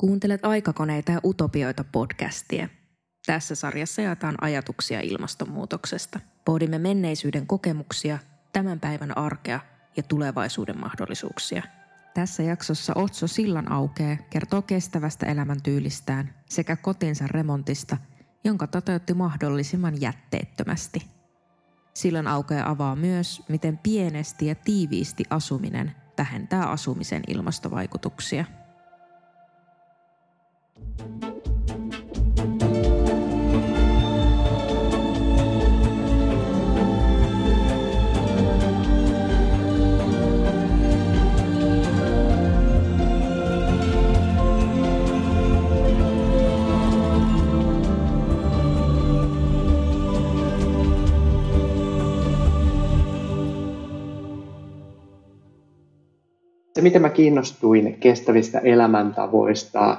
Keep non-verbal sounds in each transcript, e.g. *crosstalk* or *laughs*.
Kuuntelet Aikakoneita ja utopioita podcastia. Tässä sarjassa jaetaan ajatuksia ilmastonmuutoksesta. Pohdimme menneisyyden kokemuksia, tämän päivän arkea ja tulevaisuuden mahdollisuuksia. Tässä jaksossa Otso Sillan aukee kertoo kestävästä elämäntyylistään sekä kotinsa remontista, jonka toteutti mahdollisimman jätteettömästi. Sillan aukea avaa myös, miten pienesti ja tiiviisti asuminen vähentää asumisen ilmastovaikutuksia – se, miten mä kiinnostuin kestävistä elämäntavoista,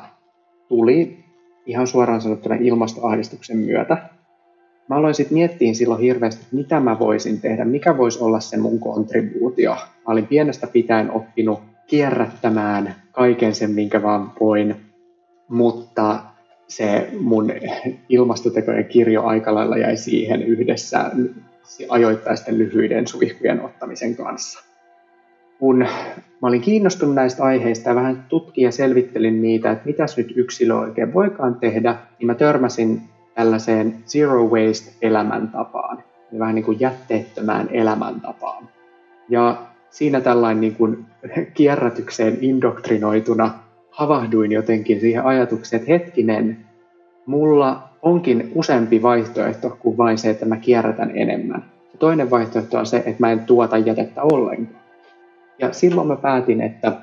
tuli ihan suoraan sanottuna ilmastoahdistuksen myötä. Mä aloin sitten miettiä silloin hirveästi, että mitä mä voisin tehdä, mikä voisi olla se mun kontribuutio. Mä olin pienestä pitäen oppinut kierrättämään kaiken sen, minkä vaan voin, mutta se mun ilmastotekojen kirjo aika lailla jäi siihen yhdessä ajoittaisten lyhyiden suihkujen ottamisen kanssa kun mä olin kiinnostunut näistä aiheista ja vähän tutkin ja selvittelin niitä, että mitäs nyt yksilö oikein voikaan tehdä, niin mä törmäsin tällaiseen zero waste elämäntapaan, vähän niin kuin jätteettömään elämäntapaan. Ja siinä tällainen niin kuin *laughs* kierrätykseen indoktrinoituna havahduin jotenkin siihen ajatukseen, että hetkinen, mulla onkin useampi vaihtoehto kuin vain se, että mä kierrätän enemmän. toinen vaihtoehto on se, että mä en tuota jätettä ollenkaan. Ja silloin mä päätin, että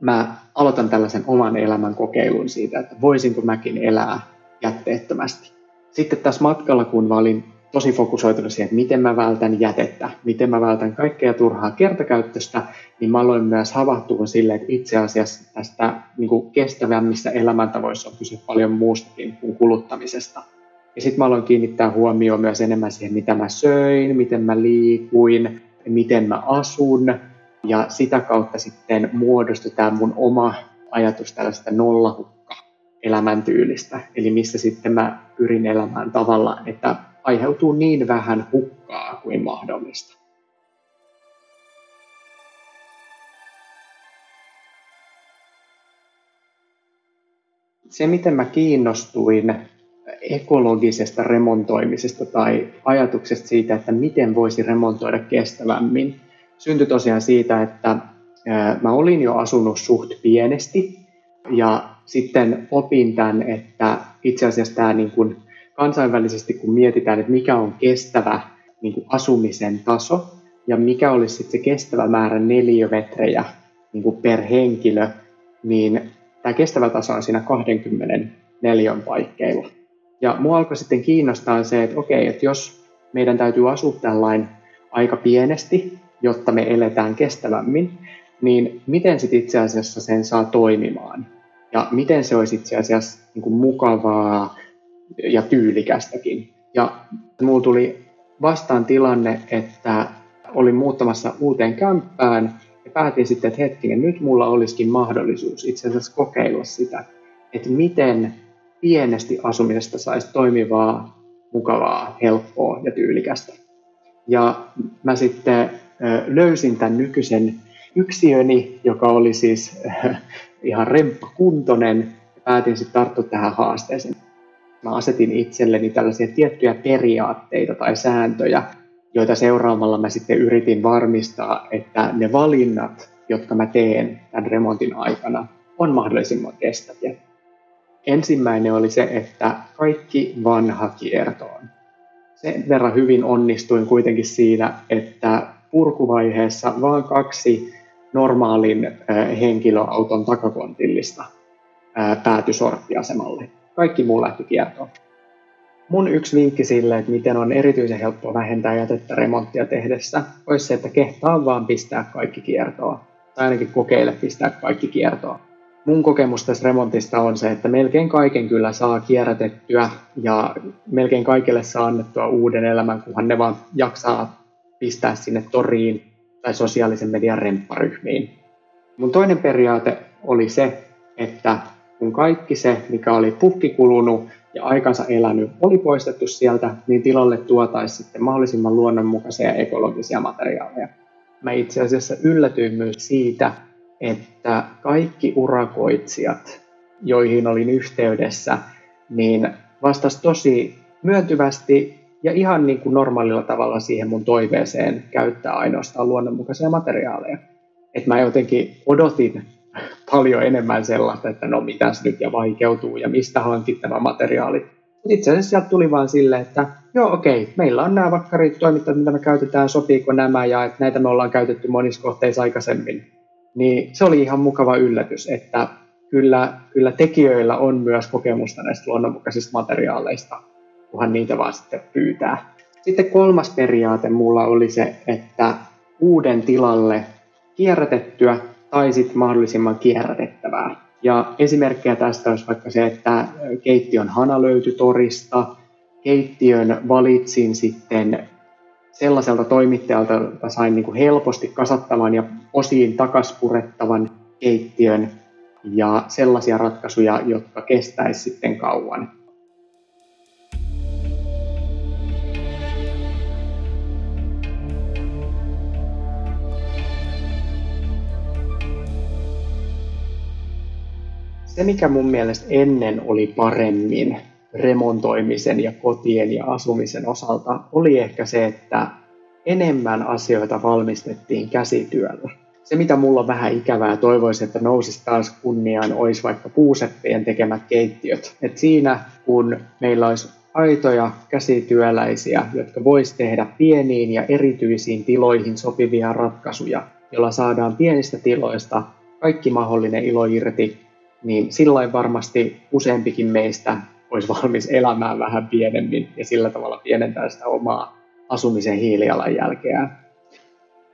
mä aloitan tällaisen oman elämän kokeilun siitä, että voisinko mäkin elää jätteettömästi. Sitten tässä matkalla, kun mä olin tosi fokusoitunut siihen, että miten mä vältän jätettä, miten mä vältän kaikkea turhaa kertakäyttöstä, niin mä aloin myös havahtua sille, että itse asiassa tästä niin kuin kestävämmissä elämäntavoissa on kyse paljon muustakin kuin kuluttamisesta. Ja sitten mä aloin kiinnittää huomioon myös enemmän siihen, mitä mä söin, miten mä liikuin, miten mä asun, ja sitä kautta sitten muodostui tämä mun oma ajatus tällaista nollahukka elämäntyylistä, eli missä sitten mä pyrin elämään tavalla, että aiheutuu niin vähän hukkaa kuin mahdollista. Se, miten mä kiinnostuin ekologisesta remontoimisesta tai ajatuksesta siitä, että miten voisi remontoida kestävämmin, syntyi tosiaan siitä, että mä olin jo asunut suht pienesti ja sitten opin tämän, että itse asiassa tämä niin kuin kansainvälisesti, kun mietitään, että mikä on kestävä niin kuin asumisen taso ja mikä olisi sitten se kestävä määrä neliömetrejä niin kuin per henkilö, niin tämä kestävä taso on siinä 20 neliön paikkeilla. Ja mua alkoi sitten kiinnostaa se, että okei, että jos meidän täytyy asua tällainen aika pienesti, jotta me eletään kestävämmin, niin miten sitten itse asiassa sen saa toimimaan? Ja miten se olisi itse asiassa niin kuin mukavaa ja tyylikästäkin? Ja mulla tuli vastaan tilanne, että olin muuttamassa uuteen kämppään ja päätin sitten, että hetkinen, nyt mulla olisikin mahdollisuus itse asiassa kokeilla sitä, että miten pienesti asumisesta saisi toimivaa, mukavaa, helppoa ja tyylikästä. Ja mä sitten löysin tämän nykyisen yksiöni, joka oli siis ihan remppakuntoinen, päätin sitten tarttua tähän haasteeseen. Mä asetin itselleni tällaisia tiettyjä periaatteita tai sääntöjä, joita seuraamalla mä sitten yritin varmistaa, että ne valinnat, jotka mä teen tämän remontin aikana, on mahdollisimman kestäviä. Ensimmäinen oli se, että kaikki vanha kiertoon. Sen verran hyvin onnistuin kuitenkin siinä, että purkuvaiheessa vain kaksi normaalin henkilöauton takakontillista päätyi sorttiasemalle. Kaikki muu lähti kiertoon. Mun yksi vinkki sille, että miten on erityisen helppo vähentää jätettä remonttia tehdessä, olisi se, että kehtaa vaan pistää kaikki kiertoa. Tai ainakin kokeile pistää kaikki kiertoa. Mun kokemus tästä remontista on se, että melkein kaiken kyllä saa kierrätettyä ja melkein kaikille saa annettua uuden elämän, kunhan ne vaan jaksaa pistää sinne toriin tai sosiaalisen median rempparyhmiin. Mun toinen periaate oli se, että kun kaikki se, mikä oli pukki kulunut ja aikansa elänyt, oli poistettu sieltä, niin tilalle tuotaisiin sitten mahdollisimman luonnonmukaisia ja ekologisia materiaaleja. Mä itse asiassa yllätyin myös siitä, että kaikki urakoitsijat, joihin olin yhteydessä, niin vastas tosi myöntyvästi ja ihan niin kuin normaalilla tavalla siihen mun toiveeseen käyttää ainoastaan luonnonmukaisia materiaaleja. Et mä jotenkin odotin paljon enemmän sellaista, että no mitäs nyt ja vaikeutuu ja mistä hankit tämä materiaali. Itse asiassa sieltä tuli vaan silleen, että joo okei, okay, meillä on nämä vakkarit toimittajat, mitä me käytetään, sopiiko nämä ja että näitä me ollaan käytetty monissa kohteissa aikaisemmin. Niin se oli ihan mukava yllätys, että kyllä, kyllä tekijöillä on myös kokemusta näistä luonnonmukaisista materiaaleista, kunhan niitä vaan sitten pyytää. Sitten kolmas periaate mulla oli se, että uuden tilalle kierrätettyä tai sitten mahdollisimman kierrätettävää. Ja esimerkkejä tästä olisi vaikka se, että keittiön hana löytyi torista, keittiön valitsin sitten sellaiselta toimittajalta, jota sain niin kuin helposti kasattavan ja osiin takaspurettavan keittiön ja sellaisia ratkaisuja, jotka kestäisi sitten kauan. Se, mikä mun mielestä ennen oli paremmin remontoimisen ja kotien ja asumisen osalta, oli ehkä se, että enemmän asioita valmistettiin käsityöllä. Se, mitä mulla on vähän ikävää, toivoisin, että nousisi taas kunniaan, olisi vaikka puuseppien tekemät keittiöt. Et siinä, kun meillä olisi aitoja käsityöläisiä, jotka vois tehdä pieniin ja erityisiin tiloihin sopivia ratkaisuja, joilla saadaan pienistä tiloista kaikki mahdollinen ilo irti niin silloin varmasti useampikin meistä olisi valmis elämään vähän pienemmin ja sillä tavalla pienentää sitä omaa asumisen hiilijalanjälkeä.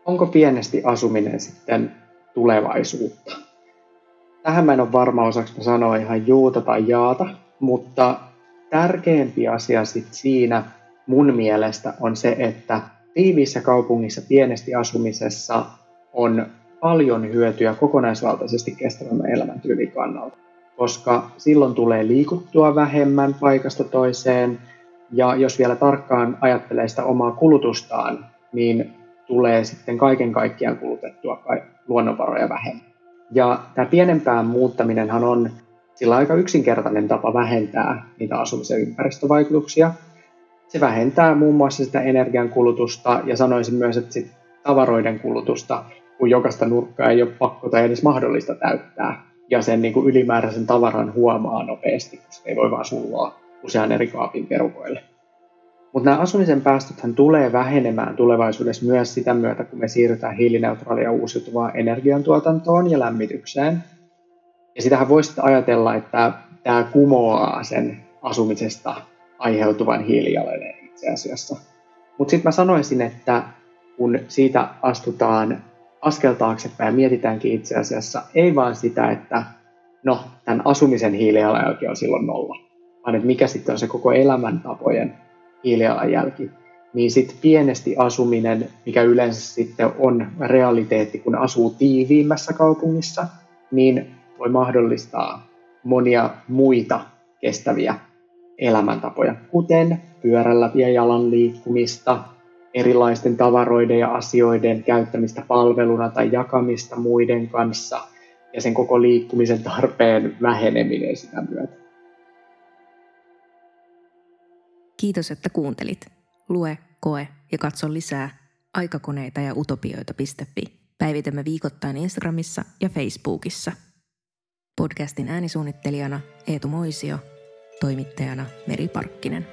Onko pienesti asuminen sitten tulevaisuutta? Tähän mä en ole varma, osaksi sanoa ihan juuta tai jaata, mutta tärkeämpi asia sit siinä mun mielestä on se, että tiiviissä kaupungissa pienesti asumisessa on paljon hyötyä kokonaisvaltaisesti kestävämmän elämäntyylin kannalta, koska silloin tulee liikuttua vähemmän paikasta toiseen, ja jos vielä tarkkaan ajattelee sitä omaa kulutustaan, niin tulee sitten kaiken kaikkiaan kulutettua luonnonvaroja vähemmän. Ja tämä pienempään muuttaminenhan on sillä aika yksinkertainen tapa vähentää niitä asumisen ympäristövaikutuksia. Se vähentää muun muassa sitä energiankulutusta ja sanoisin myös, että sit tavaroiden kulutusta, kun jokaista nurkkaa ei ole pakko tai edes mahdollista täyttää. Ja sen niin kuin ylimääräisen tavaran huomaa nopeasti, koska ei voi vaan sulloa usean eri kaapin perukoille. Mutta nämä asumisen päästöthän tulee vähenemään tulevaisuudessa myös sitä myötä, kun me siirrytään hiilineutraalia uusiutuvaan energiantuotantoon ja lämmitykseen. Ja sitähän voisi ajatella, että tämä kumoaa sen asumisesta aiheutuvan hiilijalanjäljen itse asiassa. Mutta sitten mä sanoisin, että kun siitä astutaan askel taaksepäin mietitäänkin itse asiassa ei vaan sitä, että no, tämän asumisen hiilijalanjälki on silloin nolla, vaan että mikä sitten on se koko elämäntapojen hiilijalanjälki, niin sitten pienesti asuminen, mikä yleensä sitten on realiteetti, kun asuu tiiviimmässä kaupungissa, niin voi mahdollistaa monia muita kestäviä elämäntapoja, kuten pyörällä ja jalan liikkumista, erilaisten tavaroiden ja asioiden käyttämistä palveluna tai jakamista muiden kanssa ja sen koko liikkumisen tarpeen väheneminen sitä myötä. Kiitos, että kuuntelit. Lue, koe ja katso lisää aikakoneita ja utopioita.fi. Päivitämme viikoittain Instagramissa ja Facebookissa. Podcastin äänisuunnittelijana Eetu Moisio, toimittajana Meri Parkkinen.